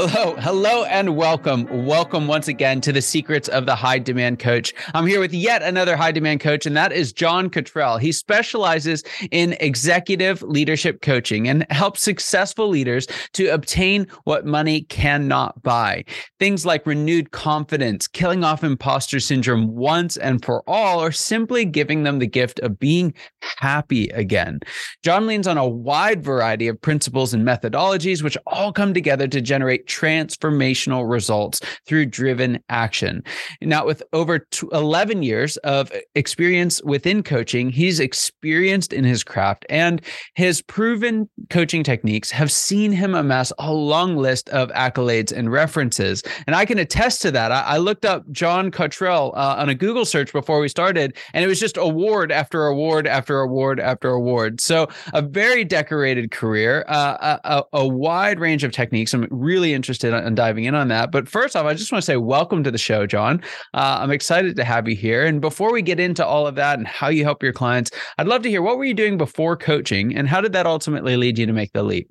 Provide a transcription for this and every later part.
Hello, hello, and welcome. Welcome once again to the Secrets of the High Demand Coach. I'm here with yet another high demand coach, and that is John Cottrell. He specializes in executive leadership coaching and helps successful leaders to obtain what money cannot buy. Things like renewed confidence, killing off imposter syndrome once and for all, or simply giving them the gift of being happy again. John leans on a wide variety of principles and methodologies, which all come together to generate transformational results through driven action. Now, with over 11 years of experience within coaching, he's experienced in his craft and his proven coaching techniques have seen him amass a long list of accolades and references. And I can attest to that. I, I looked up John Cottrell uh, on a Google search before we started, and it was just award after award after award after award. So, a very decorated career, uh, a, a wide range of techniques. I'm really interested in diving in on that. But first off, I just want to say welcome to the show, John. Uh, I'm excited to have you here. And before we get into all of that and how you help your clients, I'd love to hear what were you doing before coaching and how did that ultimately lead you to make the leap?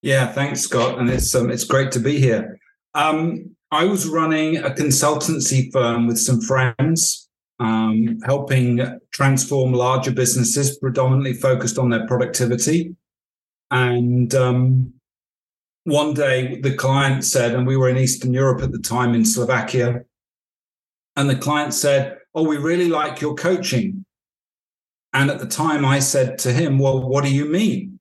Yeah, thanks, Scott. And it's um, it's great to be here. Um, I was running a consultancy firm with some friends, um, helping transform larger businesses, predominantly focused on their productivity. And um, one day the client said, and we were in Eastern Europe at the time in Slovakia, and the client said, Oh, we really like your coaching. And at the time I said to him, Well, what do you mean?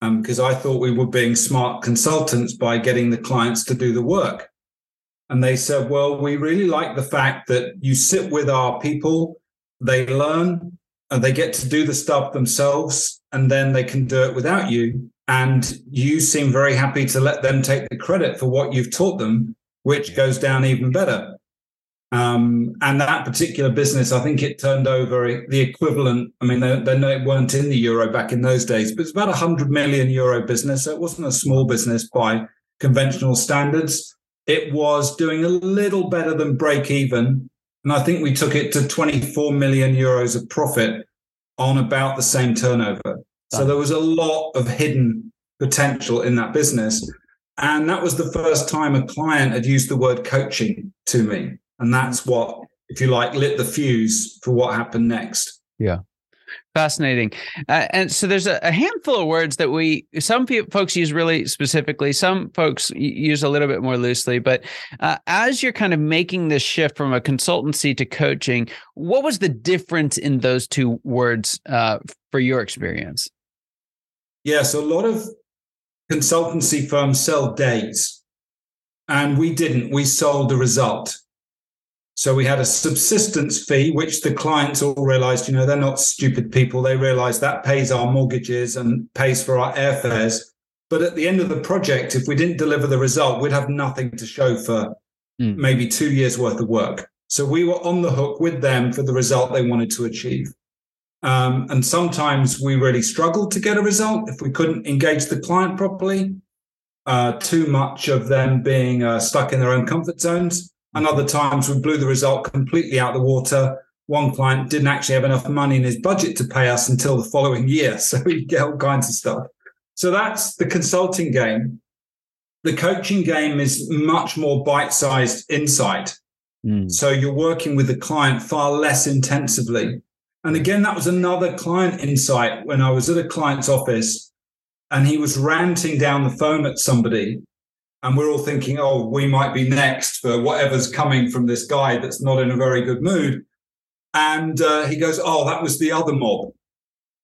Because um, I thought we were being smart consultants by getting the clients to do the work. And they said, Well, we really like the fact that you sit with our people, they learn, and they get to do the stuff themselves, and then they can do it without you. And you seem very happy to let them take the credit for what you've taught them, which goes down even better. Um, and that particular business, I think it turned over the equivalent. I mean, they, they weren't in the euro back in those days, but it's about a hundred million euro business. So it wasn't a small business by conventional standards. It was doing a little better than break even. And I think we took it to 24 million euros of profit on about the same turnover. So there was a lot of hidden potential in that business. And that was the first time a client had used the word coaching to me. And that's what, if you like, lit the fuse for what happened next. Yeah. Fascinating. Uh, and so there's a, a, handful of words that we, some people, folks use really specifically, some folks use a little bit more loosely. But uh, as you're kind of making this shift from a consultancy to coaching, what was the difference in those two words uh, for your experience? Yes, a lot of consultancy firms sell days, and we didn't. We sold the result. So we had a subsistence fee, which the clients all realized, you know, they're not stupid people. They realize that pays our mortgages and pays for our airfares. But at the end of the project, if we didn't deliver the result, we'd have nothing to show for mm. maybe two years worth of work. So we were on the hook with them for the result they wanted to achieve. Um, and sometimes we really struggled to get a result if we couldn't engage the client properly. Uh, too much of them being uh, stuck in their own comfort zones. And other times we blew the result completely out the water. One client didn't actually have enough money in his budget to pay us until the following year. So we get all kinds of stuff. So that's the consulting game. The coaching game is much more bite sized insight. Mm. So you're working with the client far less intensively And again, that was another client insight when I was at a client's office and he was ranting down the phone at somebody. And we're all thinking, oh, we might be next for whatever's coming from this guy that's not in a very good mood. And uh, he goes, oh, that was the other mob.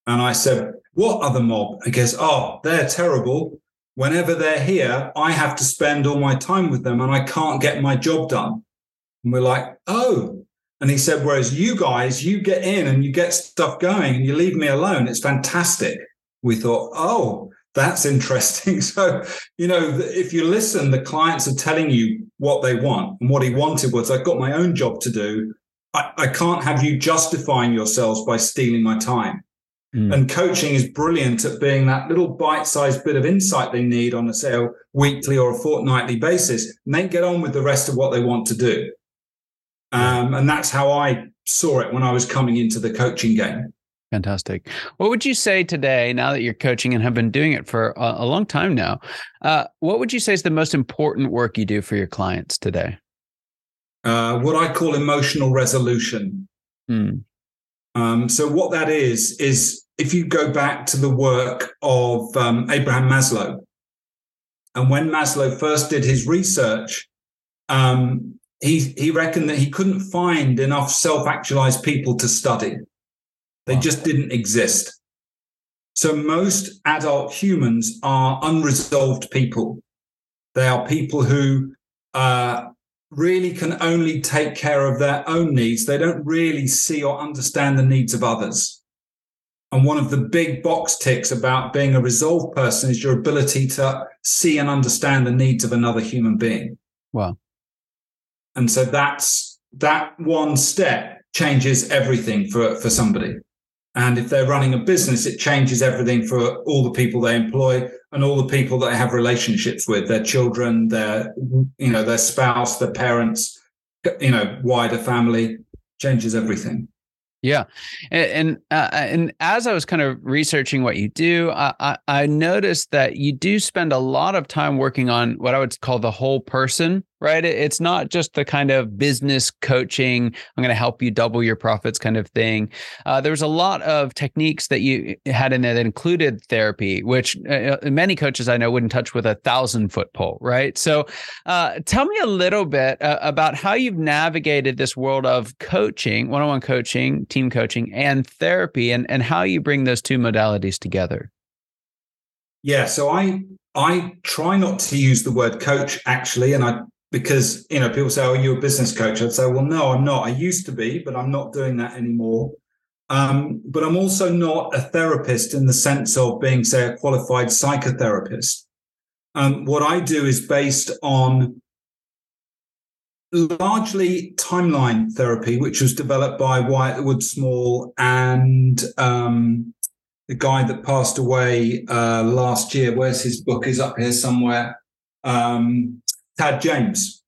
And I said, what other mob? He goes, oh, they're terrible. Whenever they're here, I have to spend all my time with them and I can't get my job done. And we're like, oh. And he said, whereas you guys, you get in and you get stuff going and you leave me alone. It's fantastic. We thought, oh, that's interesting. So, you know, if you listen, the clients are telling you what they want. And what he wanted was, I've got my own job to do. I, I can't have you justifying yourselves by stealing my time. Mm. And coaching is brilliant at being that little bite-sized bit of insight they need on a say a weekly or a fortnightly basis, and then get on with the rest of what they want to do. Um, and that's how I saw it when I was coming into the coaching game. Fantastic. What would you say today, now that you're coaching and have been doing it for a, a long time now? Uh, what would you say is the most important work you do for your clients today? Uh, what I call emotional resolution. Hmm. Um, so, what that is, is if you go back to the work of um, Abraham Maslow, and when Maslow first did his research, um, he, he reckoned that he couldn't find enough self actualized people to study. They just didn't exist. So, most adult humans are unresolved people. They are people who uh, really can only take care of their own needs. They don't really see or understand the needs of others. And one of the big box ticks about being a resolved person is your ability to see and understand the needs of another human being. Wow. And so that's that one step changes everything for, for somebody. And if they're running a business, it changes everything for all the people they employ and all the people that they have relationships with, their children, their, you know, their spouse, their parents, you know, wider family, changes everything. Yeah, and and, uh, and, as I was kind of researching what you do, I, I noticed that you do spend a lot of time working on what I would call the whole person right? It's not just the kind of business coaching, I'm going to help you double your profits kind of thing. Uh, there was a lot of techniques that you had in there that included therapy, which uh, uh, many coaches I know wouldn't touch with a thousand foot pole, right? So uh, tell me a little bit uh, about how you've navigated this world of coaching, one on one coaching, team coaching, and therapy, and, and how you bring those two modalities together. Yeah, so I I try not to use the word coach actually, and I because you know people say, "Oh, you're a business coach." I'd say, "Well, no, I'm not. I used to be, but I'm not doing that anymore." Um, but I'm also not a therapist in the sense of being, say, a qualified psychotherapist. Um, what I do is based on largely timeline therapy, which was developed by Wyatt Woodsmall and um, the guy that passed away uh, last year. Where's his book? Is up here somewhere. Um, Tad James.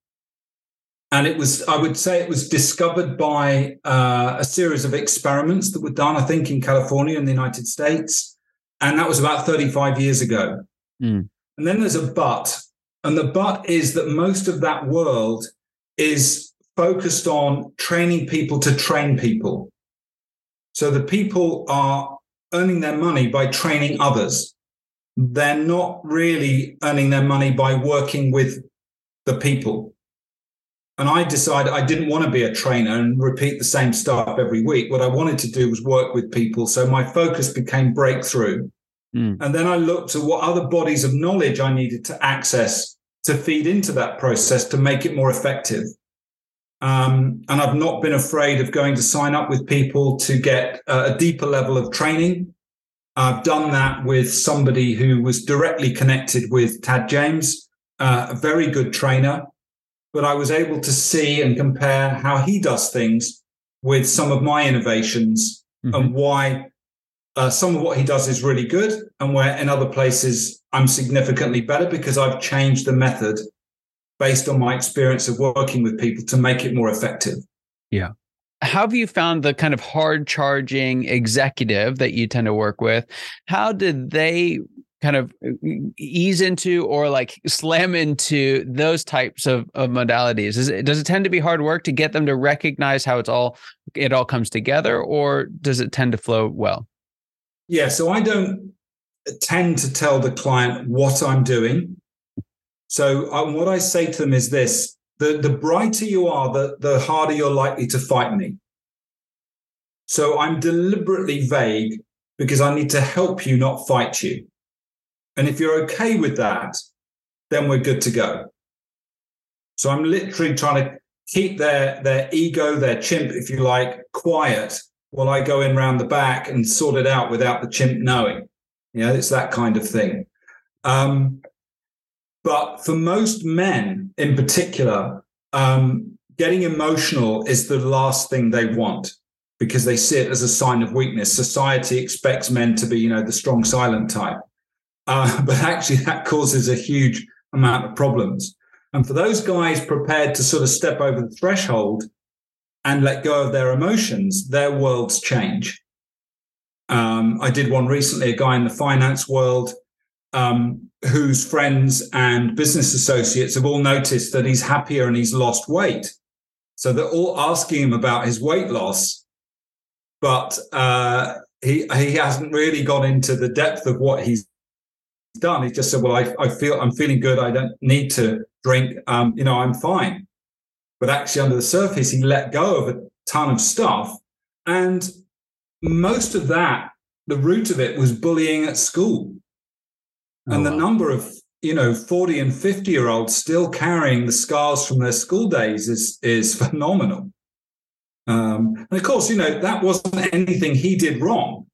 And it was, I would say, it was discovered by uh, a series of experiments that were done, I think, in California in the United States. And that was about 35 years ago. Mm. And then there's a but. And the but is that most of that world is focused on training people to train people. So the people are earning their money by training others. They're not really earning their money by working with the people. And I decided I didn't want to be a trainer and repeat the same stuff every week. What I wanted to do was work with people. So my focus became breakthrough. Mm. And then I looked at what other bodies of knowledge I needed to access to feed into that process to make it more effective. Um, and I've not been afraid of going to sign up with people to get a deeper level of training. I've done that with somebody who was directly connected with Tad James uh, a very good trainer, but I was able to see and compare how he does things with some of my innovations mm-hmm. and why uh, some of what he does is really good and where in other places I'm significantly better because I've changed the method based on my experience of working with people to make it more effective. Yeah. How have you found the kind of hard charging executive that you tend to work with? How did they kind of ease into or like slam into those types of, of modalities? It, does it tend to be hard work to get them to recognize how it's all it all comes together, or does it tend to flow well? Yeah, so I don't tend to tell the client what I'm doing. So um, what I say to them is this: the the brighter you are, the the harder you're likely to fight me. So I'm deliberately vague because I need to help you, not fight you. And if you're okay with that, then we're good to go. So I'm literally trying to keep their their ego, their chimp, if you like, quiet while I go in round the back and sort it out without the chimp knowing. You know, it's that kind of thing. Um, but for most men in particular, um, getting emotional is the last thing they want because they see it as a sign of weakness. Society expects men to be, you know, the strong, silent type. Uh, but actually, that causes a huge amount of problems. And for those guys prepared to sort of step over the threshold and let go of their emotions, their worlds change. Um, I did one recently, a guy in the finance world um, whose friends and business associates have all noticed that he's happier and he's lost weight. So they're all asking him about his weight loss, but uh, he he hasn't really gone into the depth of what he's done. He just said, "Well, I, I feel I'm feeling good. I don't need to drink. Um, you know, I'm fine." But actually, under the surface, he let go of a ton of stuff, and most of that, the root of it was bullying at school, oh, and the wow. number of you know 40 and 50 year olds still carrying the scars from their school days is is phenomenal. Um, and of course, you know that wasn't anything he did wrong.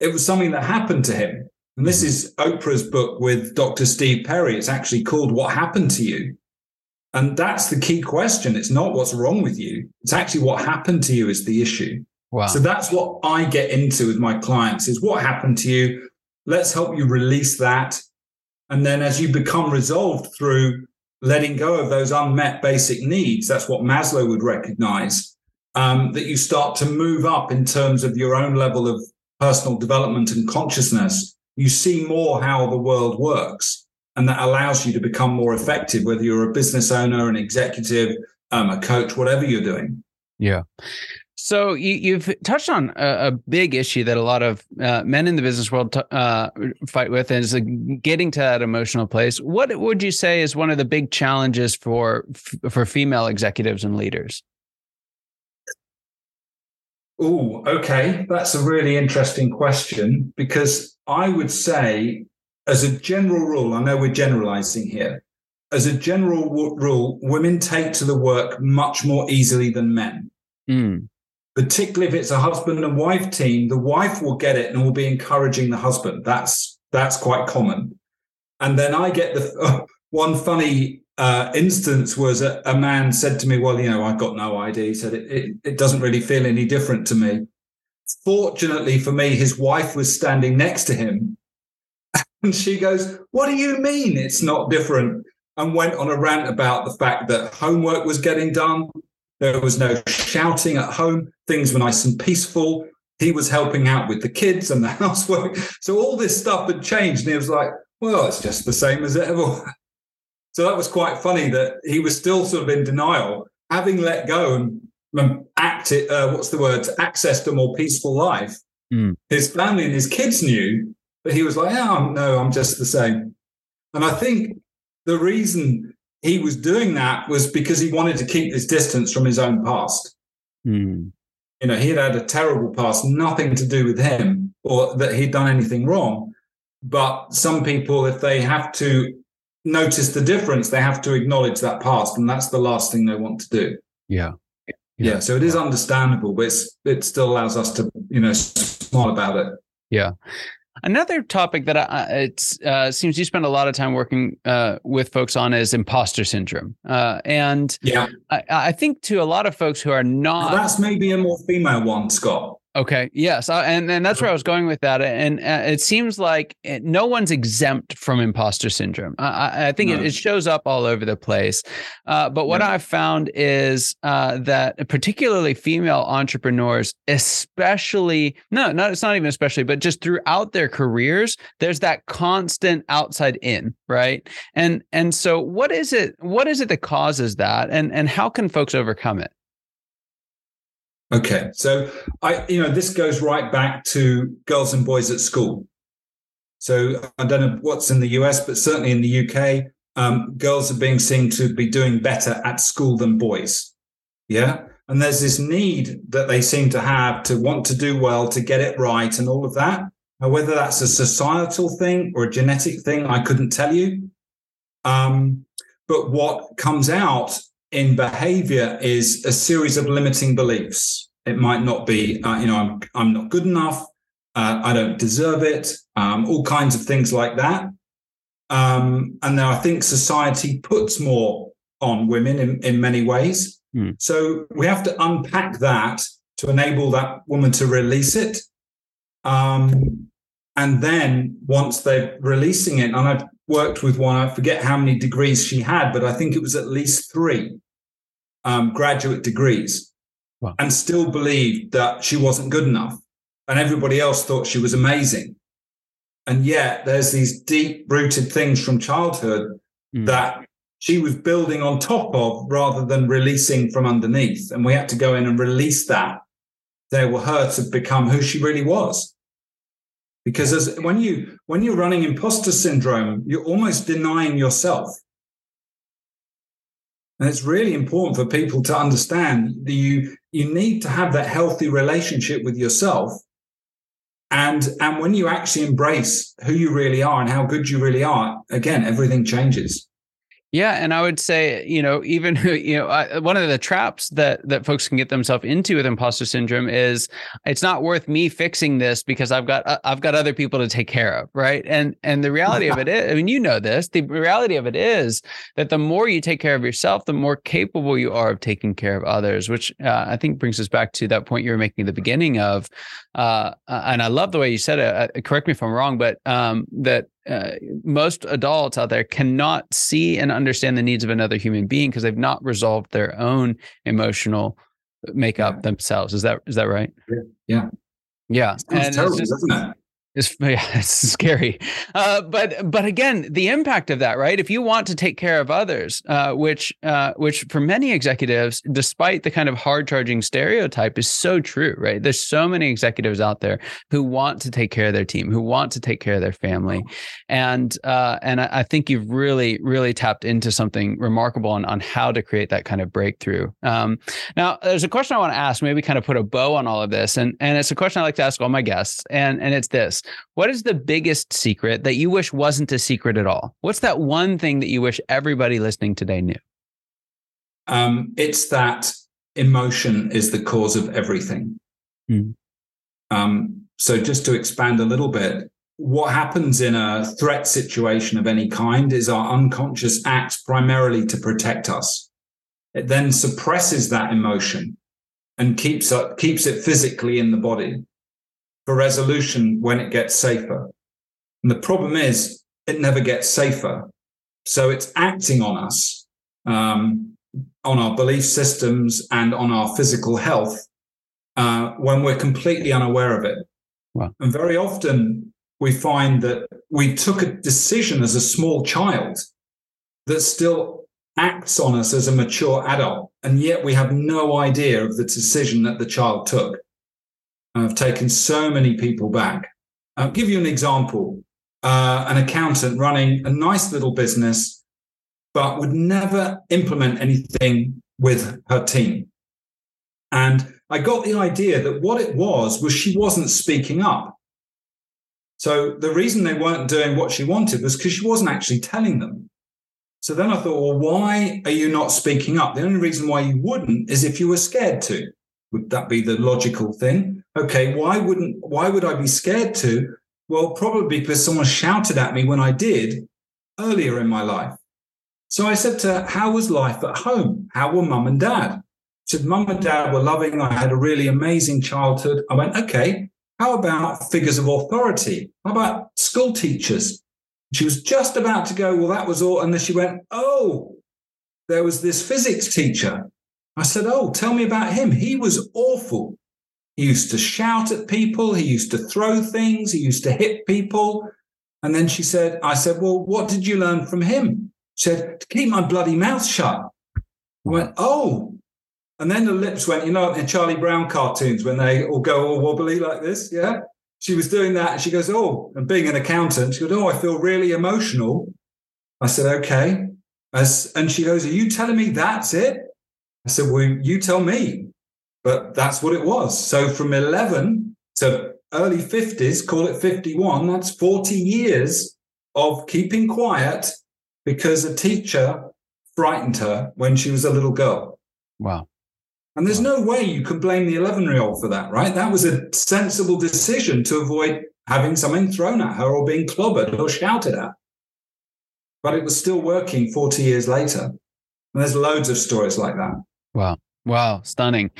It was something that happened to him and this is Oprah's book with Dr. Steve Perry. It's actually called What Happened to You. And that's the key question. It's not what's wrong with you. It's actually what happened to you is the issue. Wow. So that's what I get into with my clients is what happened to you. Let's help you release that. And then as you become resolved through letting go of those unmet basic needs, that's what Maslow would recognize, um, that you start to move up in terms of your own level of personal development and consciousness you see more how the world works. And that allows you to become more effective, whether you're a business owner, an executive, um, a coach, whatever you're doing. Yeah. So you, have touched on a, a, big issue that a lot of uh, men in the business world t- uh, fight with, is getting to that emotional place. What would you say is one of the big challenges for for female executives and leaders? Oh, okay. That's a really interesting question because I would say, as a general rule, I know we're generalizing here. As a general w- rule, women take to the work much more easily than men. Mm. Particularly if it's a husband and wife team, the wife will get it and will be encouraging the husband. That's that's quite common. And then I get the uh, one funny uh, instance was a, a, man said to me, "Well, you know, I've got no ID. He said, it, it, it doesn't really feel any different to me." Fortunately for me, his wife was standing next to him, and she goes, "What do you mean it's not different?" And went on a rant about the fact that homework was getting done. There was no shouting at home. Things were nice and peaceful. He was helping out with the kids and the housework. So all this stuff had changed. And he was like, well, it's just the same as it ever so that was quite funny that he was still sort of in denial, having let go and acted, uh, what's the word, accessed a more peaceful life. Mm. His family and his kids knew, but he was like, oh, no, I'm just the same. And I think the reason he was doing that was because he wanted to keep this distance from his own past. Mm. You know, he had had a terrible past, nothing to do with him or that he'd done anything wrong. But some people, if they have to notice the difference, they have to acknowledge that past, and that's the last thing they want to do. Yeah. Yeah. yeah so it is understandable, but it still allows us to, you know, smile about it. Yeah. Another topic that I, it uh, seems you spend a lot of time working uh, with folks on is imposter syndrome, uh, and yeah, I, I, think to a lot of folks who are not, that's maybe a more female one, Scott. Okay. Yes. And and that's where I was going with that. And uh, it seems like it, no one's exempt from imposter syndrome. I, I think no. it, it, shows up all over the place. Uh, but what yeah. I've found is uh, that particularly female entrepreneurs, especially no, not it's not even especially, but just throughout their careers, there's that constant outside in, right? And and so what is it? What is it that causes that? And and how can folks overcome it? Okay, so I, you know, this goes right back to girls and boys at school. So I don't know what's in the US, but certainly in the UK, um, girls are being seen to be doing better at school than boys. Yeah. And there's this need that they seem to have to want to do well, to get it right, and all of that. Now, whether that's a societal thing or a genetic thing, I couldn't tell you. Um, but what comes out in behavior is a series of limiting beliefs. It might not be, uh, you know, I'm, I'm not good enough. Uh, I don't deserve it. Um, all kinds of things like that. Um, and now I think society puts more on women in, in many ways. Mm. So we have to unpack that to enable that woman to release it. Um, and then once they're releasing it, and I've worked with one, I forget how many degrees she had, but I think it was at least three um, graduate degrees wow. and still believed that she wasn't good enough. And everybody else thought she was amazing. And yet there's these deep rooted things from childhood mm. that she was building on top of rather than releasing from underneath. And we had to go in and release that. There were her to become who she really was because as when you when you're running imposter syndrome you're almost denying yourself. And it's really important for people to understand that you you need to have that healthy relationship with yourself. And and when you actually embrace who you really are and how good you really are again everything changes yeah, and I would say, you know, even you know, I, one of the traps that that folks can get themselves into with imposter syndrome is it's not worth me fixing this because I've got uh, I've got other people to take care of, right? And and the reality of it is, I mean, you know this. The reality of it is that the more you take care of yourself, the more capable you are of taking care of others. Which uh, I think brings us back to that point you were making at the beginning of, uh, and I love the way you said it. Uh, correct me if I'm wrong, but um, that uh, most adults out there cannot see and understand the needs of another human being because they've not resolved their own emotional makeup yeah. themselves. Is that is that right? Yeah. Yeah. Yeah. and terrible, just, It's, yeah, it's scary. Uh, but but again, the impact of that, right? If you want to take care of others, uh, which uh, which for many executives, despite the kind of hard charging stereotype, is so true, right? There's so many executives out there who want to take care of their team, who want to take care of their family, and uh, and I, I, think you've really really tapped into something remarkable on on how to create that kind of breakthrough. Um, now, there's a question I want to ask, maybe kind of put a bow on all of this, and and it's a question I like to ask all my guests, and and it's this what is the biggest secret that you wish wasn't a secret at all? What's that one thing that you wish everybody listening today knew? Um, it's that emotion is the cause of everything. Mm. Um, so, just to expand a little bit, what happens in a threat situation of any kind is our unconscious acts primarily to protect us. It then suppresses that emotion and keeps, up, keeps it physically in the body for resolution when it gets safer. And the problem is, it never gets safer. So it's acting on us, um, on our belief systems and on our physical health uh, when we're completely unaware of it. Wow. And very often we find that we took a decision as a small child that still acts on us as a mature adult. And yet we have no idea of the decision that the child took. I've taken so many people back. I'll give you an example. Uh, an accountant running a nice little business, but would never implement anything with her team. And I got the idea that what it was was she wasn't speaking up. So the reason they weren't doing what she wanted was because she wasn't actually telling them. So then I thought, well, why are you not speaking up? The only reason why you wouldn't is if you were scared to. Would that be the logical thing? Okay, why wouldn't why would I be scared to? Well, probably because someone shouted at me when I did earlier in my life. So I said to her, How was life at home? How were mum and dad? She said, Mum and Dad were loving. I had a really amazing childhood. I went, okay, how about figures of authority? How about school teachers? She was just about to go, well, that was all. And then she went, oh, there was this physics teacher. I said, oh, tell me about him. He was awful. He used to shout at people. He used to throw things. He used to hit people. And then she said, I said, well, what did you learn from him? She said, to keep my bloody mouth shut. I went, oh. And then the lips went, you know, in Charlie Brown cartoons when they all go all wobbly like this. Yeah. She was doing that. And she goes, oh, and being an accountant, she goes, oh, I feel really emotional. I said, okay. As, and she goes, are you telling me that's it? I said, well, you tell me but that's what it was. So from 11 to early 50s, call it 51, that's 40 years of keeping quiet because a teacher frightened her when she was a little girl. Wow. And there's no way you can blame the 11 year old for that, right? That was a sensible decision to avoid having something thrown at her or being clobbered or shouted at. But it was still working 40 years later. And there's loads of stories like that. Wow. Wow, stunning.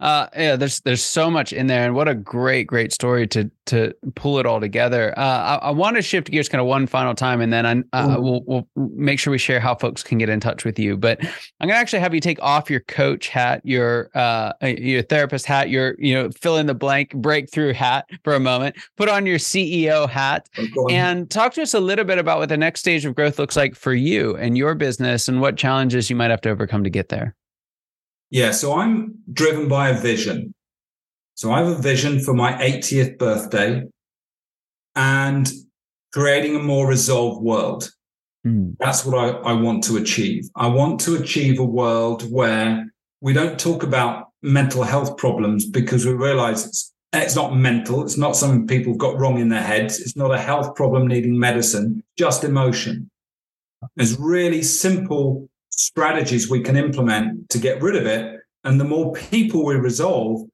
Uh, yeah, there's there's so much in there, and what a great great story to to pull it all together. Uh, I, I want to shift gears kind of one final time, and then I, uh, we'll we'll make sure we share how folks can get in touch with you. But I'm gonna actually have you take off your coach hat, your uh, uh your therapist hat, your you know fill in the blank breakthrough hat for a moment. Put on your CEO hat, and talk to us a little bit about what the next stage of growth looks like for you and your business, and what challenges you might have to overcome to get there. Yeah, so I'm driven by a vision. So I have a vision for my 80th birthday and creating a more resolved world. Mm. That's what I, I want to achieve. I want to achieve a world where we don't talk about mental health problems because we realize it's, it's not mental. It's not something people have got wrong in their heads. It's not a health problem needing medicine, just emotion. It's really simple strategies we can implement to get rid of it. And the more people we resolve,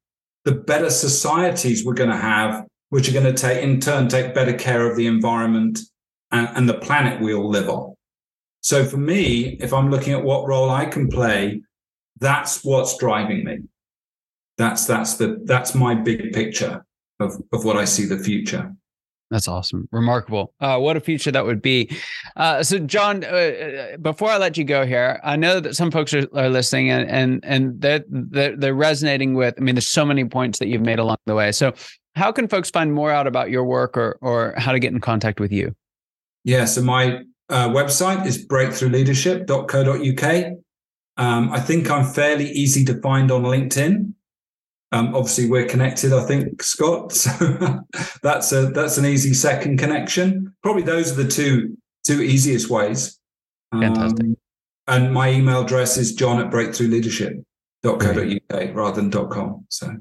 the better societies we're going to have, which are going to take, in turn, take better care of the environment and, and the planet we all live on. So for me, if I'm looking at what role I can play, that's what's driving me. That's that's the that's my big picture of, of what I see the future. That's awesome. Remarkable. Uh, what a future that would be. Uh, so, John, uh, uh, before I let you go here, I know that some folks are, are listening and and and they're, they're, they're resonating with. I mean, there's so many points that you've made along the way. So, how can folks find more out about your work or or how to get in contact with you? Yeah. So my uh, website is breakthroughleadership.co.uk. Um, I think I'm fairly easy to find on LinkedIn. Um, obviously, we're connected. I think Scott. So that's a that's an easy second connection. Probably those are the two two easiest ways. Fantastic. Um, and my email address is john at breakthroughleadership.co.uk rather than .com. So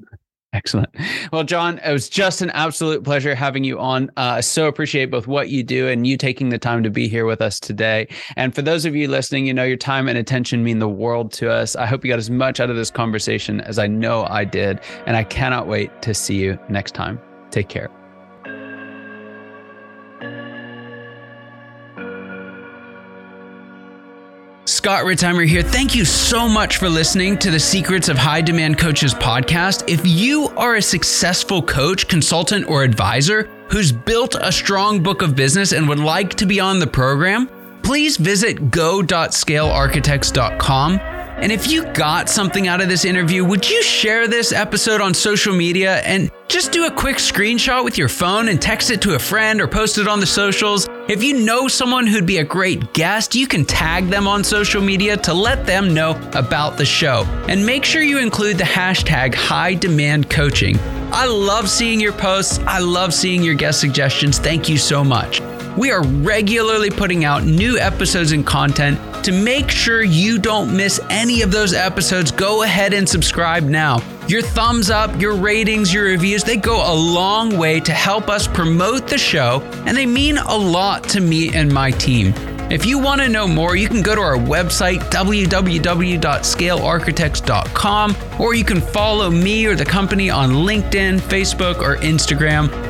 Excellent. Well, John, it was just an absolute pleasure having you on. Uh, I so appreciate both what you do and you taking the time to be here with us today. And for those of you listening, you know, your time and attention mean the world to us. I hope you got as much out of this conversation as I know I did. And I cannot wait to see you next time. Take care. Scott Ritzheimer here. Thank you so much for listening to the Secrets of High Demand Coaches podcast. If you are a successful coach, consultant, or advisor who's built a strong book of business and would like to be on the program, please visit go.scalearchitects.com and if you got something out of this interview, would you share this episode on social media and just do a quick screenshot with your phone and text it to a friend or post it on the socials? If you know someone who'd be a great guest, you can tag them on social media to let them know about the show. And make sure you include the hashtag high demand coaching. I love seeing your posts. I love seeing your guest suggestions. Thank you so much. We are regularly putting out new episodes and content. To make sure you don't miss any of those episodes, go ahead and subscribe now. Your thumbs up, your ratings, your reviews, they go a long way to help us promote the show, and they mean a lot to me and my team. If you want to know more, you can go to our website, www.scalearchitects.com, or you can follow me or the company on LinkedIn, Facebook, or Instagram.